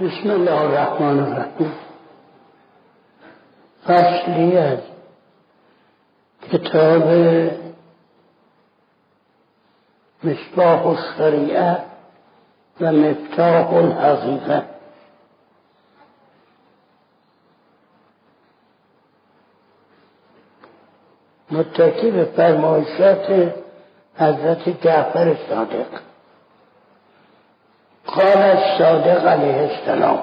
بسم الله الرحمن الرحیم. فصلی از کتاب مصباح الشریعه و مفتاح الحقیقه. متکی به فرمایشات حضرت جعفر صادق. قال الصادق علیه السلام.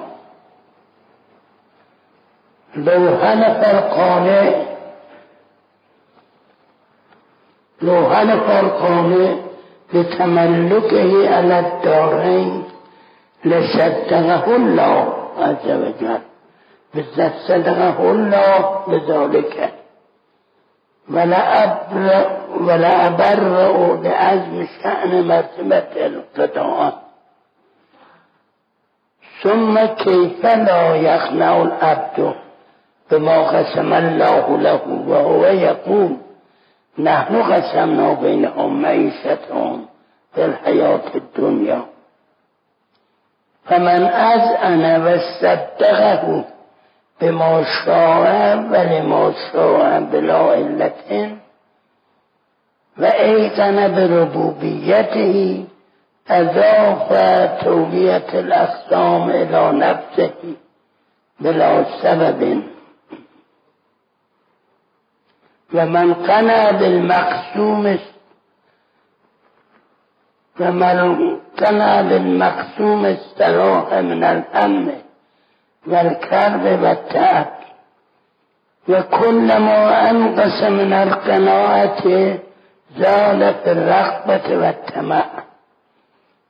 لو هلف القانع لو هلف القانع بتملكه على الدارين لصدقه الله عز وجل صدقه الله بذلك ولا أبرأ بعزم شأن مرتبة القطاعات. ثم كيف لا يخنع العبد بما قسم الله له وهو يقول نحن قسمنا بينهم معيشتهم في الحياة الدنيا. فمن أذعن واستبدغه بما شاء ولما شاء بلا علة وأيقن بربوبيته أضاف توبية الأقسام إلى نفسه بلا سبب. ومن قنى بالمقسوم ومن قنى بالمقسوم استراح من الهم والكرب والتعب وكلما أنقص من القناعة زال في الرغبة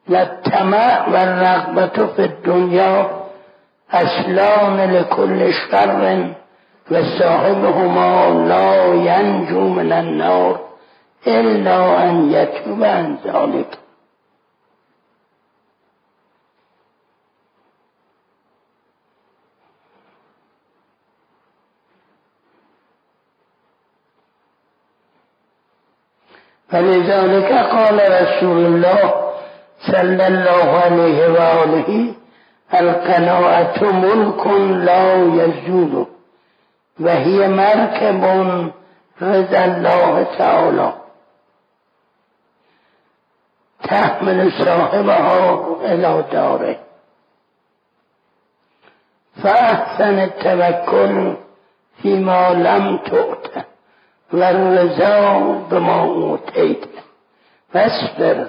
والتماء والتماء والرغبة في الدنيا أسلام لكل شر وصاحبهما لا ينجو من النار إلا أن يتوب عن ذلك. فلذلك قال رسول الله صلى الله عليه وآله القناعة ملك لا يزول وهي مركب رضا الله تعالى تحمل صاحبها إلى داره فأحسن التوكل فيما لم تؤت والرضا بما أوتيت فاصبر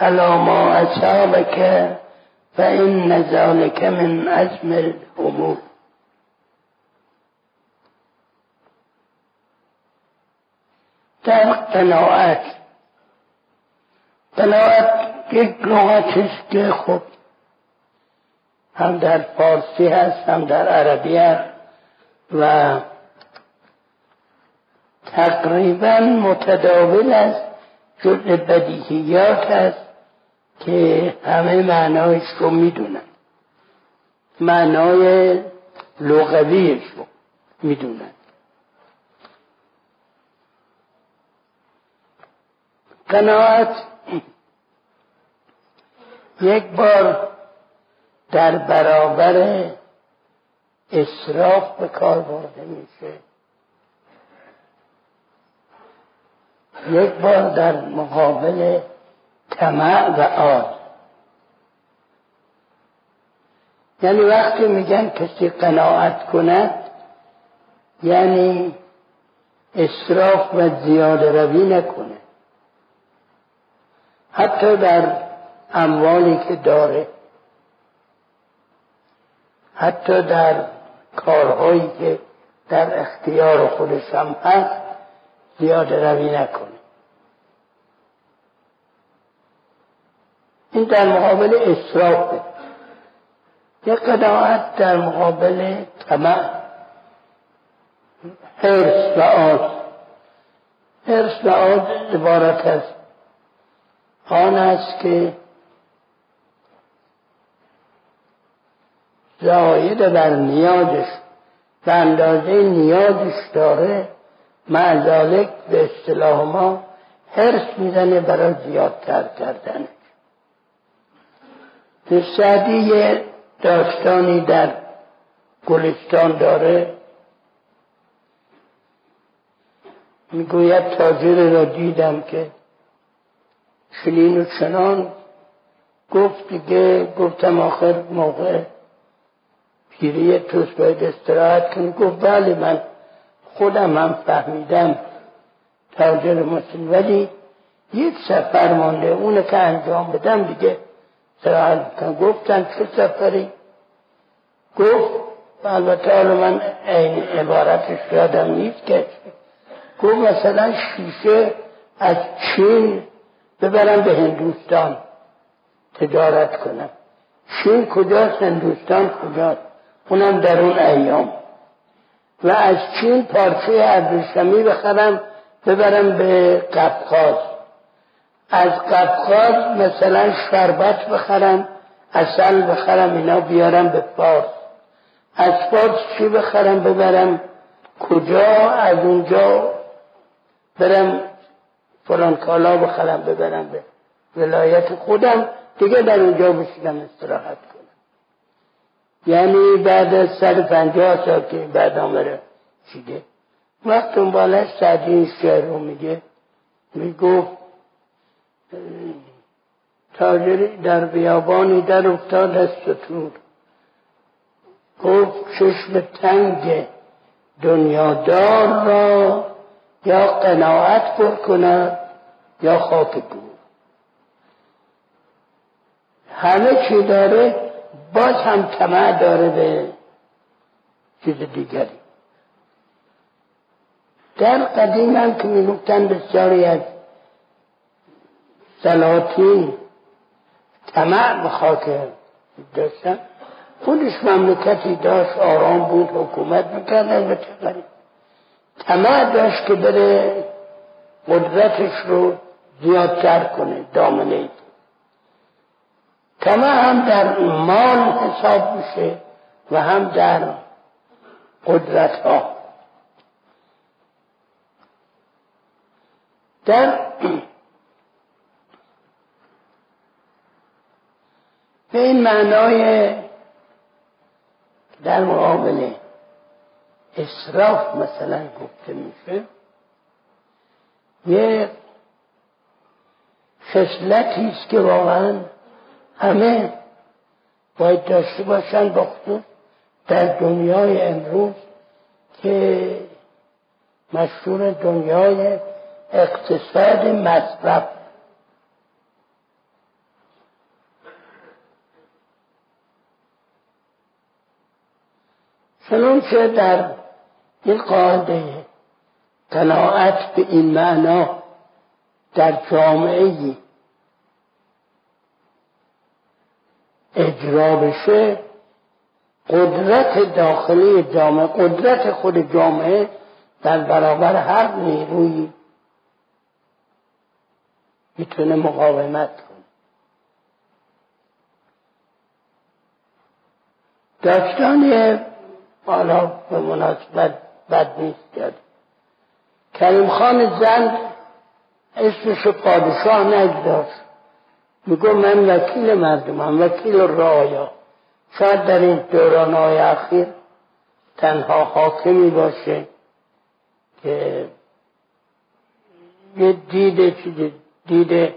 على ما أصابك فإن ذلك من عزم الأمور در قناعت قناعت یک لغت است که خب هم در فارسی هست هم در عربی هست و تقریبا متداول است جز بدیهیات است. که همه معنایش رو می‌دونن. معنای لغویش رو می‌دونن. قناعت یک بار در برابر اصراف به کار برده میشه. یک بار در مقابل طمع و آز یعنی وقتی میگن کسی قناعت کند یعنی اصراف و زیاده روی نکنه. حتی در اموالی که داره. حتی در کارهایی که در اختیار خودش هم هست زیاده روی نکنه. این در مقابل اصرافه یک قداعت در مقابل طمع. حرس و آز. حرس و آز عبارت است آن است که زاید بر نیازش به اندازه نیازش داره. معذالک به اصطلاح ما حرس می‌زنه برای زیادتر کردن. در سعدی داستانی در گلستان داره. می‌گوید تاجر را دیدم که چنین و چنان گفت دیگه گفتم آخر موقع پیری توست باید استراحت کنی گفت بله من خودم هم فهمیدم تاجر مسلم. ولی یک سفر مانده اونه که انجام بدم دیگه گفتن چه سفری؟ گفت البته حالا من این عبارتش یادم نیست که گفت مثلا شیشه از چین ببرم به هندوستان تجارت کنم. چین کجاست؟ هندوستان کجاست؟ اونم در اون ایام. و از چین پارچه ابریشمی بخرم ببرم به قفقاز. از قفقاز مثلا شربت بخرم اصل بخرم اینا بیارم به فارس. از فارس چی بخرم ببرم؟ کجا؟ از اونجا برم فلان کالا بخرم ببرم به ولایت خودم. دیگه در اونجا بشیدم استراحت کنم. یعنی بعد از صد پنجاه سال که بعد آمده چیده وقت دنبالش سعدی این شعر رو میگه می‌گفت تاجری در بیابانی در افتاد از ستور گفت چشم تنگ دنیادار را یا قناعت پر کند یا خاک گور همه چی داره باز هم طمع داره به چیز دیگری. در قدیم هم که می‌گفتن بسیاری از سلاطین طمع به خاک داشتن. خودش مملکتی داشت آرام بود حکومت می‌کرد البته غریب طمع داشت که بره قدرتش رو زیادتر کنه دامنه طمع هم در مال حساب میشه و هم در قدرت ها در به این معنای در مقابل اصراف مثلا گفته میشه یه خصلتی است که واقعا همه باید داشته باشن با خصوص در دنیای امروز که مشهور دنیای اقتصاد مصرف چنانچه در این قاعده قناعت به این معنا در جامعه اجرا بشه قدرت داخلی جامعه قدرت خود جامعه در برابر هر نیروی می‌تونه مقاومت کنه. داستان حالا به مناسبت بد نیست کرد کریم خان زند اسمشو پادشاه نگذاشت. میگو من وکیل مردمم وکیل رایا شاید در این دوران های اخیر تنها حاکمی باشه که یه دید چیز دید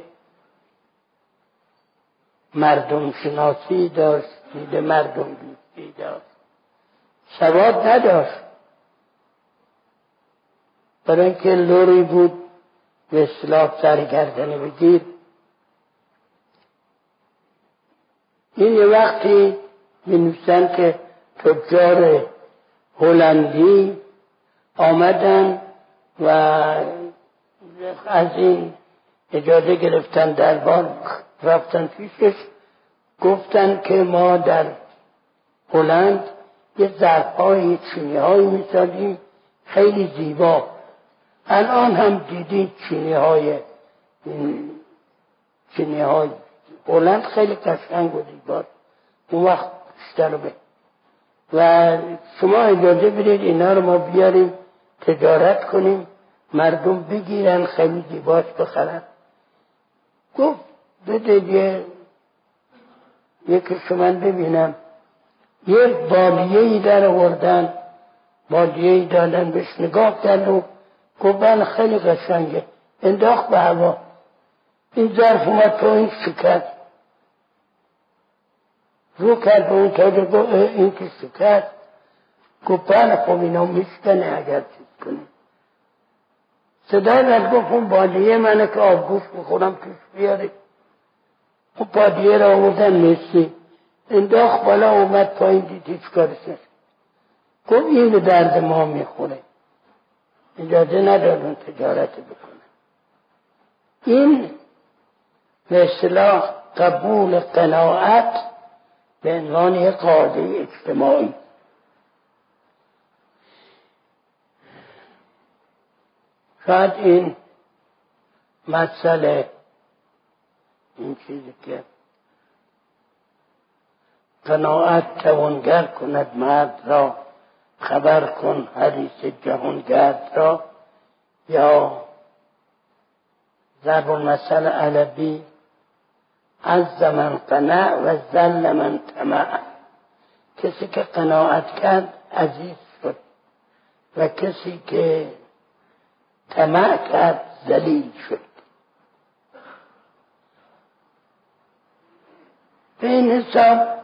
مردم شناسی داشت دید مردم دوستی داشت. سواد نداشت. برای اینکه لوری بود به اصلاح سرگردنه بگیر. این وقتی می که تجار هلندی آمدن و از این اجازه گرفتن دربار رفتن پیشش گفتن که ما در هلند یه ظرفهای چینی هایی می‌سازیم خیلی زیبا. الان هم دیدید چینی های چینی های هلند خیلی قشنگ و زیباست اون وقت بیشتر به و شما اجازه بدید اینا رو ما بیاریم تجارت کنیم مردم بگیرن خیلی زیباست بخرن. گفت بده یه یکی شما ببینم. یک بالیه ای در آوردن. بالیه ای دادن بهش نگاه کرد و گفت بله خیلی قشنگه. انداخت به هوا. این ظرف اومد تو این شکست رو کرد به اون تاجر گفت این که شکست گفت بله خب اینا میشکنه اگر چیز کنه. صدای رد گفت اون بالیه منه که آبگوش بخورم پیش بیاره. خب بادیه را آوردن مسی انداخت بالا اومد پایین دید هیچ کارش گفت این درد ما می‌خوره. اجازه ندارون تجارت بکنه. این به اصطلاح قبول قناعت به عنوان یک قاعده اجتماعی. شاید این مسئله این چیزی که قناعت توانگر کند مرد را خبر کن حدیث جهانگرد را. یا ضرب المثل علبی از من قناع و زل من طمع. کسی که قناعت کرد عزیز شد و کسی که طمع کرد ذلیل شد. به این حساب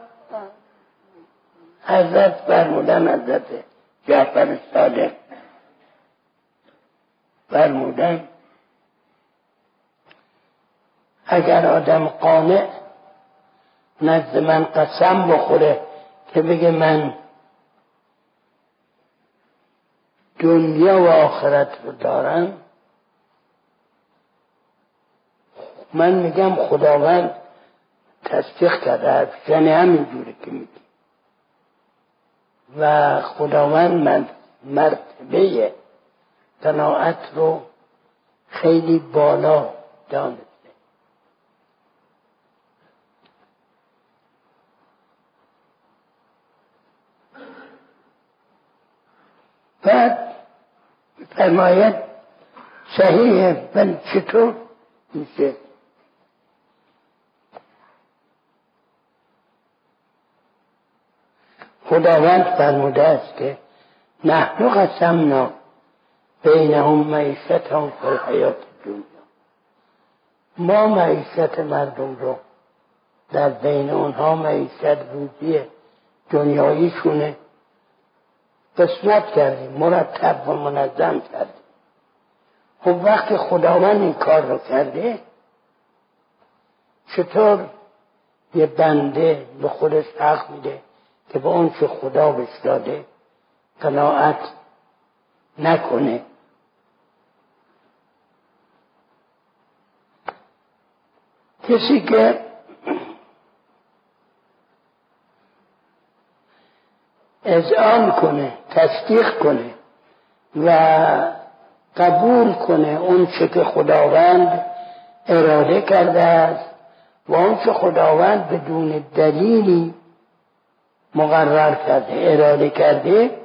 حضرت فرمودن حضرت جعفر صادق فرمودن اگر آدم قانع نزد من قسم بخوره که بگه من دنیا و آخرت رو دارم من میگم خداوند تصدیق کرده یعنی همین جوری که میگی و خداوند من مرتبه قناعت رو خیلی بالا دانسته بعد فرماید صحیحه من چطور میشه؟ خداوند فرموده است که نحن قسمنا بینهم معیشتهم فی الحیات دنیا ما معیشت مردم رو در بین اونها معیشت روزی دنیاییشونه قسمت کردیم مرتب و منظم کردیم. خب وقتی خداوند این کار رو کرده چطور یه بنده به خودش حق میده؟ که به اون که خدا بهش داده قناعت نکنه. کسی که اذعان کنه تصدیق کنه و قبول کنه اون چه که خداوند اراده کرده است و اون چه خداوند بدون دلیلی مقرر کرده اراده کرده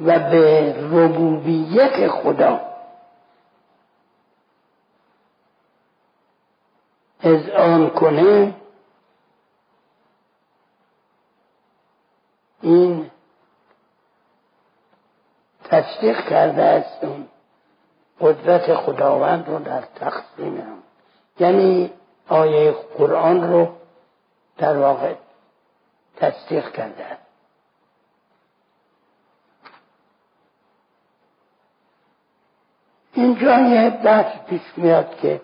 و به ربوبیت خدا آن کنه این تصدیق کرده است اون قدرت خداوند رو در تقسیم هم. یعنی آیه قرآن رو در واقع تصدیق کرده. اینجا یه بحث پیش میاد که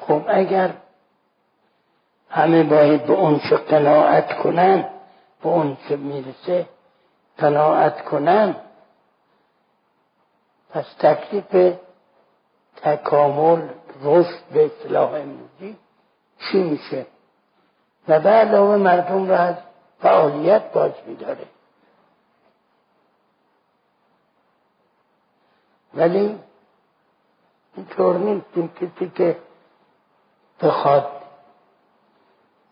خب اگر همه باید به اون چه قناعت کنن به اون چه می‌رسه قناعت کنن پس تکلیف تکامل رشد به اصلاح امروزی چی میشه؟ و به علاوه مردم را از فعالیت باز میداره. ولی اینطور نیست این کسی که بخواد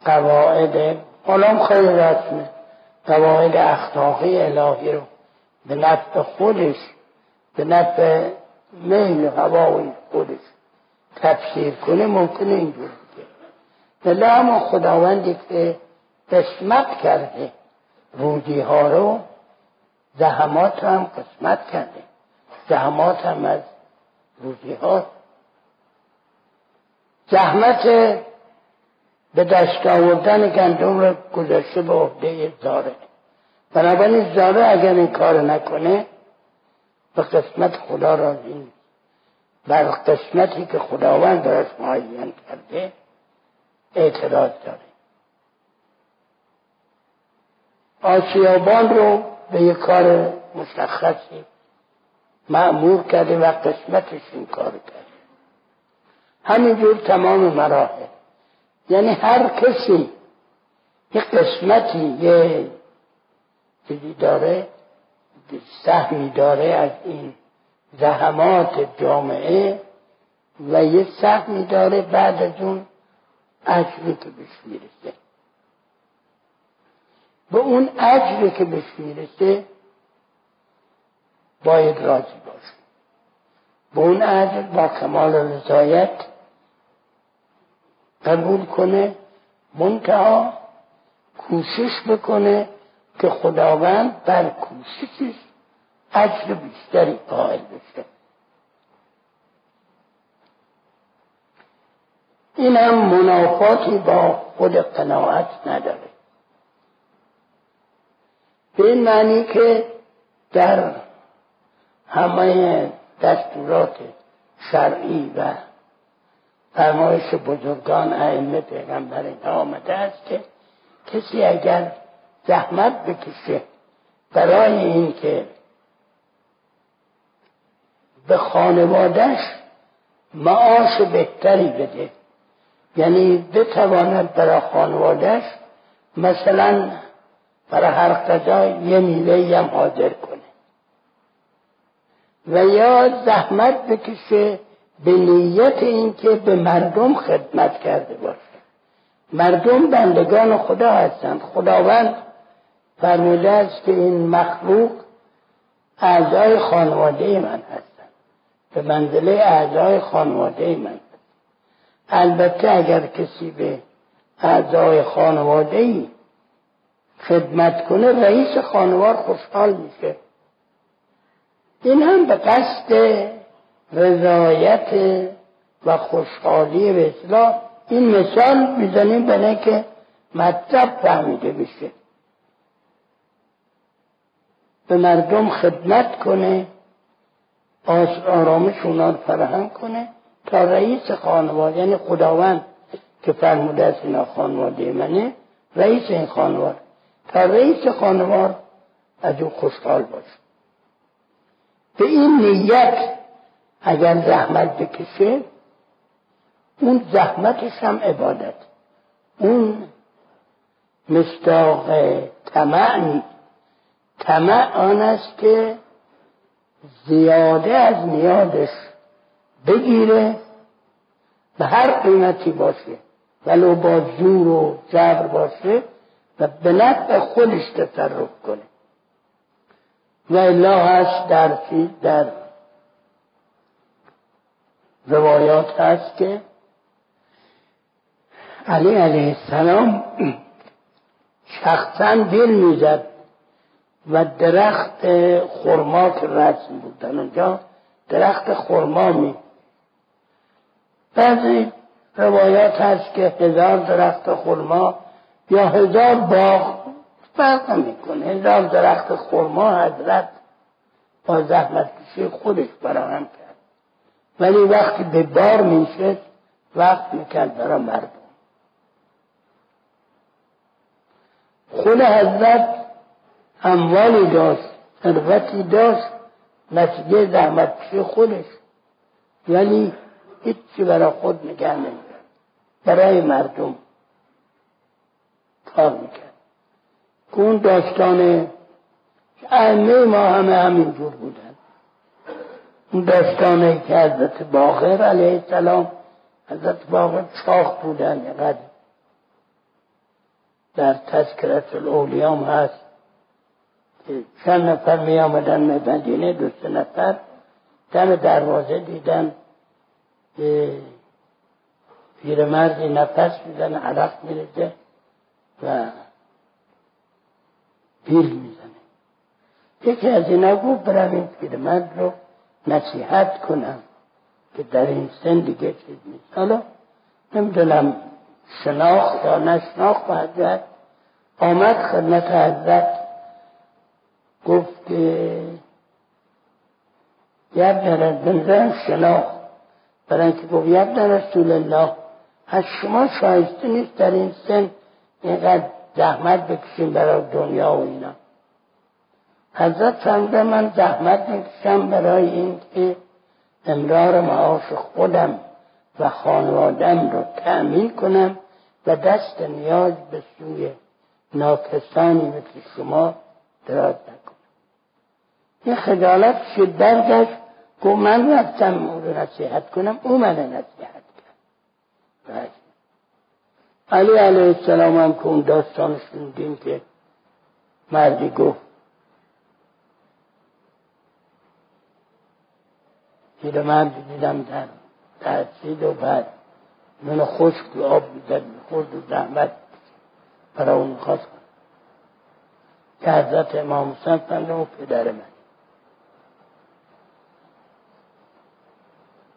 قواعد حالا خیلی رسمه. قواعد اخلاقی الهی رو به نفع خودش به نفع میل هوای خودش تفسیر کنه ممکنه اینجور بگه ولی اما خداوندی که قسمت کرده. رودی ها رو زحمات هم قسمت کرده. زحمات هم از رودی ها زحمت به دست آوردن گندم رو گذاشته به عهده زاره. بنابراین زاره اگر این کار نکنه به قسمت خدا راضی نیست. بر قسمتی که خداوند براش معین کرده اعتراض داره. آسیابان رو به یک کار مشخصی معمور کرده و قسمتش این کار کرده همینجور تمام مراحل. یعنی هر کسی یه قسمتی یه چیزی داره سهمی داره از این زحمات جامعه و یه سهمی داره بعد از اون اجری که بهش می‌رسه. به اون اجری که بهش می‌رسه باید راضی باشه. به اون اجر با کمال رضایت قبول کنه منتها کوشش بکنه که خداوند بر کوششش اجر بیشتری قائل بشه. این هم منافاتی با خود قناعت نداره. به این معنی که در همه دستورات شرعی و فرمایش بزرگان ائمه پیغمبر آمده است که کسی اگر زحمت بکشه برای اینکه به خانوادش معاش بهتری بده یعنی بتواند برای خانوادش مثلا برای هر قضا یه میوه هم حاضر کنه. و یا زحمت بکشه به نیت اینکه به مردم خدمت کرده باشه. مردم بندگان خدا هستند. خداوند فرموده است که این مخلوق اعضای خانواده من هستند. به منزله اعضای خانواده من. البته اگر کسی به اعضای خانواده ای خدمت کنه رئیس خانوار خوشحال میشه. این هم به قصد رضایت و خوشحالی به اصلاح. این مثال می‌زنیم برای که مطلب فهمیده بشه. به مردم خدمت کنه آرامش اونا رو فراهم کنه تا رئیس خانواده یعنی خداوند که فرموده است اینا خانواده منه رئیس این خانواده تا رئیس خانوار از او خوشحال باشه به این نیت اگر زحمت بکشه اون زحمتش هم عبادت. اون مستاق طمع نیست طمع آن است که زیاده از نیادش بگیره به هر قیمتی باشه ولو با زور و جبر باشه و به نفع خودش تصرف کنه. و الا هست در در روایات هست که علی علیه السلام شخصا دل می‌زد و درخت خرما که رسم بودن اونجا درخت خرما می بعضی روایات هست که هزار درخت خرما یا هزار باغ فرق می‌کنه هزار درخت خرما حضرت با زحمت کشی خودش فراهم کرد. ولی وقتی به بار میشه وقت می‌کرد برای مردم. خود حضرت اموالی داشت ثروتی داشت نتیجه زحمت کشی خودش. ولی هیچی برای خود نگه برای مردم. کار می‌کرد. اون داستان ائمه ما همه همینجور بودن. اون داستانه که حضرت باقر علیه السلام حضرت باقر چاخ بودن اینقدر در تذکرت الاولیام هست که چند نفر می آمدن مدینه دو سه نفر دم دروازه دیدن پیرمردی نفس می‌زنه عرق میرزه و بیل می‌زنه. یکی از اینا گفت برویم پیرمرد رو نصیحت کنم که در این سن دیگه چیز نیست. حالا نمی‌دونم شناخت یا نشناخت حضرت آمد خدمت حضرت گفت که یبن بنظرم شناخت. برای اینکه گفت یبن رسول الله از شما شایسته نیست در این سن اینقدر زحمت بکشیم برای دنیا و اینا. حضرت فرموده من زحمت می‌کشم برای این که امرار معاش خودم و خانوادم رو تأمین کنم و دست نیاز به سوی ناکسانی مثل شما دراز نکنم. این خجالت شد درگشت گفت من رفتم او رو نصیحت کنم او من نصیحت کرد. علی علیه السلام هم که اون داستانش شنیدیم که مردی گفت پیرمرد دیدم در تحصیل و بعد من خشک و آب می‌زد خورد و زحمت برای اون خواست کنم که حضرت امام حسین فرمودن و پدر من.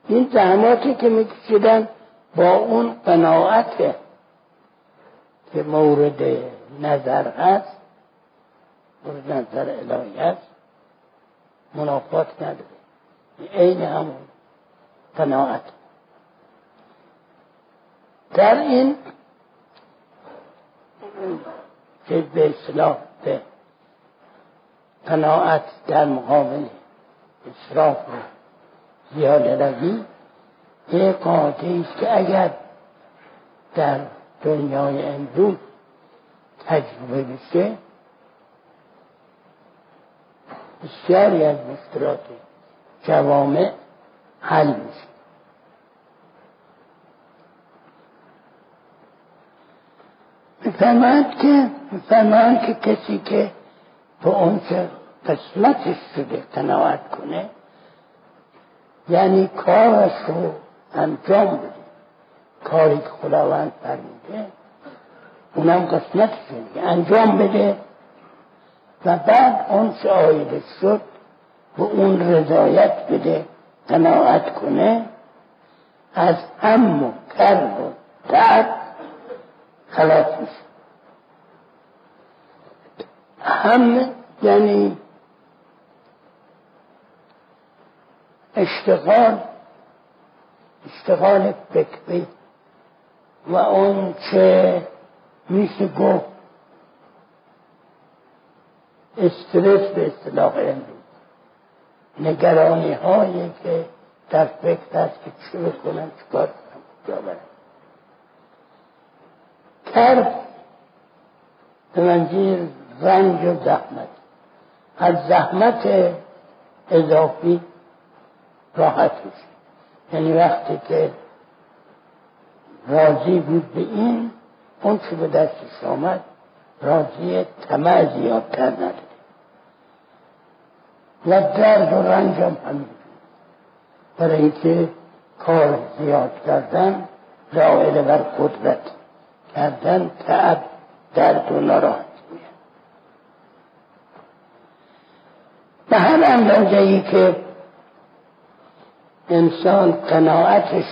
این زحماتی که میکشیدن با اون قناعت که مورد نظر هست مورد نظر الهی هست منافات نداره. عین همون قناعت. در این که به اصلاح به قناعت در مقابل اصراف و زیاده روی یک قاعده است که اگر در دنیای امروز تجربه بشه بسیاری از مشکلات جوامع حل میشه میفرماند که میفرماند که کسی که به اونچه قسمتش شده قناعت کنه یعنی کارش رو انجام بده. کاری که خداوند فرموده اونم قسمت شده انجام بده و بعد اون چه آیده شد به اون رضایت بده قناعت کنه از هم و کرب و خلاص میشه. هم یعنی اشتغال اشتغال فکری. و اون چه میشه گفت استرس به اصطلاح امروز. نگرانی هایی که در فکر هست که چی بکنن چکار کنن کجا برن کرب به رنج و زحمت. از زحمت اضافی راحت میشه. یعنی وقتی که راضی بود به این اون چه به دستش آمد راضی طمع زیادتر نداره و درد و رنج هم همین برای اینکه کار زیاد کردن دائره بر قدرت کردن تعب درد و ناراحت به هر اندازه ای که انسان قناعتش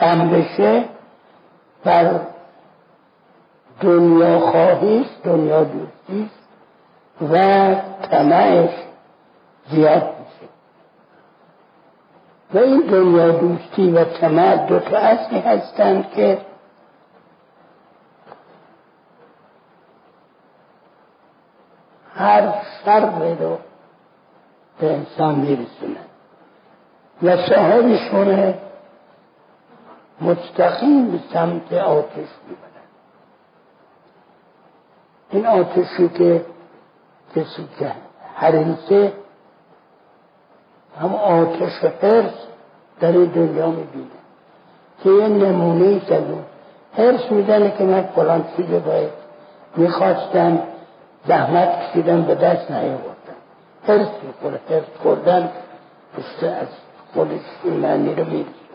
کم بشه بر دنیا خواهیست دنیا دوستیست و طمعش زیاد میشه. و این دنیا دوستی و طمع دو تا اصلی هستند که هر شر رو به انسان میرسونه. و صاحبشون مستقیم به سمت آتش می‌برن این آتشی که کسی که حریصه هم آتش حرس در دنیا می‌بینه. که یه نمونه ای از اون میدنه که من فلان چیز باید می‌خواستم زحمت کشیدم به دست نیاوردم. حرس می‌کنه حرس خوردن از خودش این معنی رو میرسونه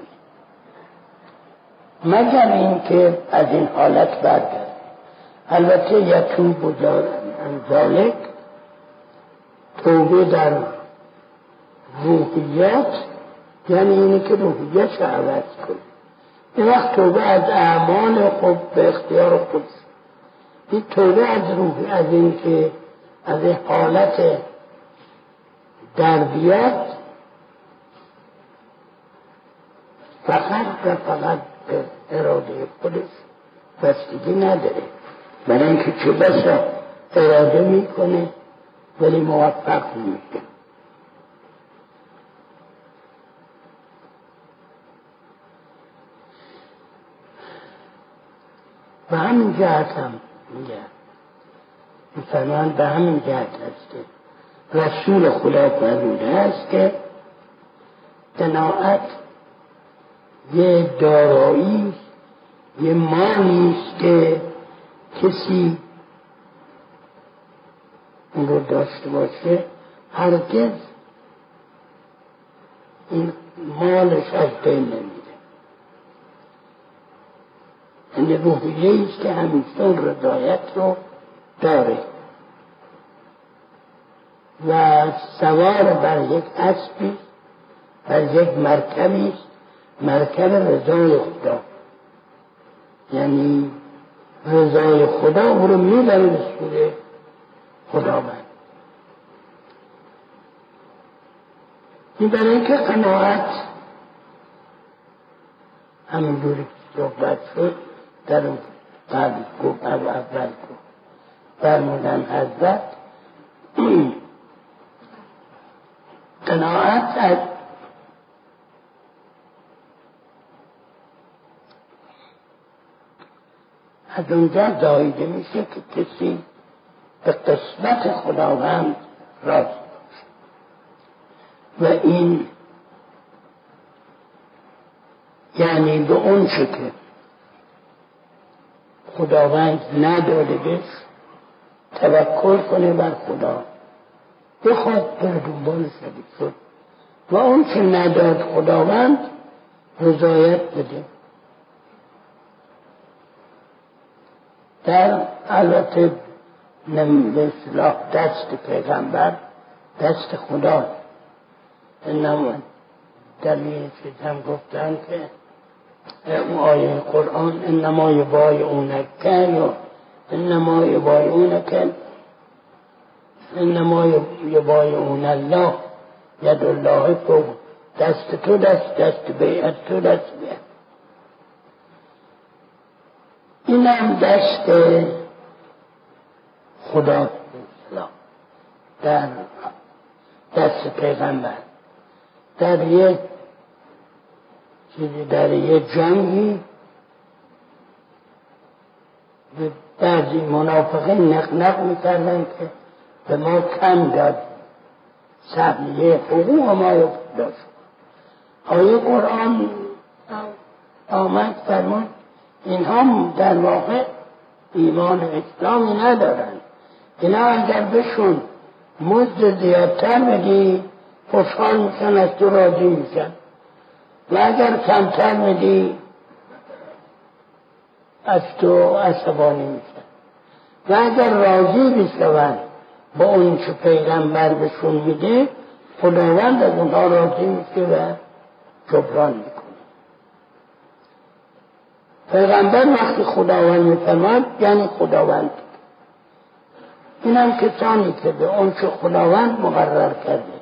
مگر اینکه از این حالت برگرد. البته یتوب و ذالک توبه در روحیات یعنی اینه که روحیت رو عوض کنه. این وقت توبه از اعمال خود به اختیار خود این توبه از روح از این که از این حالت در بیاد فقط و فقط اراده خودش بستگی نداره. برای اینکه چه بسا اراده می‌کنه ولی موفق میشه به همین جهت هم میگه. مسلمان به همین جهت هست که رسول خدا فرموده است که قناعت یه دارایی یه مالی است که کسی اون رو داشته باشه هرگز این مالش از بین نمیره. یعنی روحیه است که همیشه اون رضایت رو داره. و سوار بر یک اسبی بر یک مرکبی است مرکب رضای خدا. یعنی رضای خدا او رو می‌بره به سوی خداوند. این برای اینکه قناعت همینجوری صحبت شد در اون قبل گفت اول گفت. فرمودن حضرت قناعت از از اونجا زایده میشه که کسی به قسمت خداوند راست و این یعنی به اون که خداوند نداده بش توکل کنه بر خدا. بخواد بر دنبال شد. و اون که نداد خداوند رضایت بده. در البته به دست پیغمبر دست خدا. انما دلیل چیز هم گفتن که اون آیه قرآن انما یبایعونک یا انما یبایعونک انما یبایعون الله ید الله تو دست تو دست دست بیعت تو دست بیعت. اینم دست خدا در دست پیغمبر. در چیزی در یک جنگی. به بعضی منافقین نق می‌کردن که به ما کم داد. سهمیه حقوق ما داشت. آیه قرآن آمد فرمان اینها در واقع ایمان اسلامی ندارن. اینا اگر بشون مزد زیادتر بدی خوشحال میشن از تو راضی میشن. و اگر کمتر میدی از تو عصبانی میشن. و اگر راضی بشون با اون که پیغمبر بهشون میده خداوند از اونها راضی میشه و جبران می‌کنه. پیغمبر وقتی خداوند میفرماد یعنی خداوند. اینم کسانی که به اون خداوند مقرر کرده.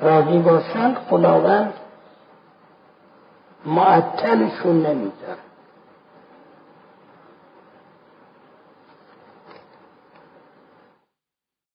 راضی باشند خداوند معطلشون نمی‌ذاره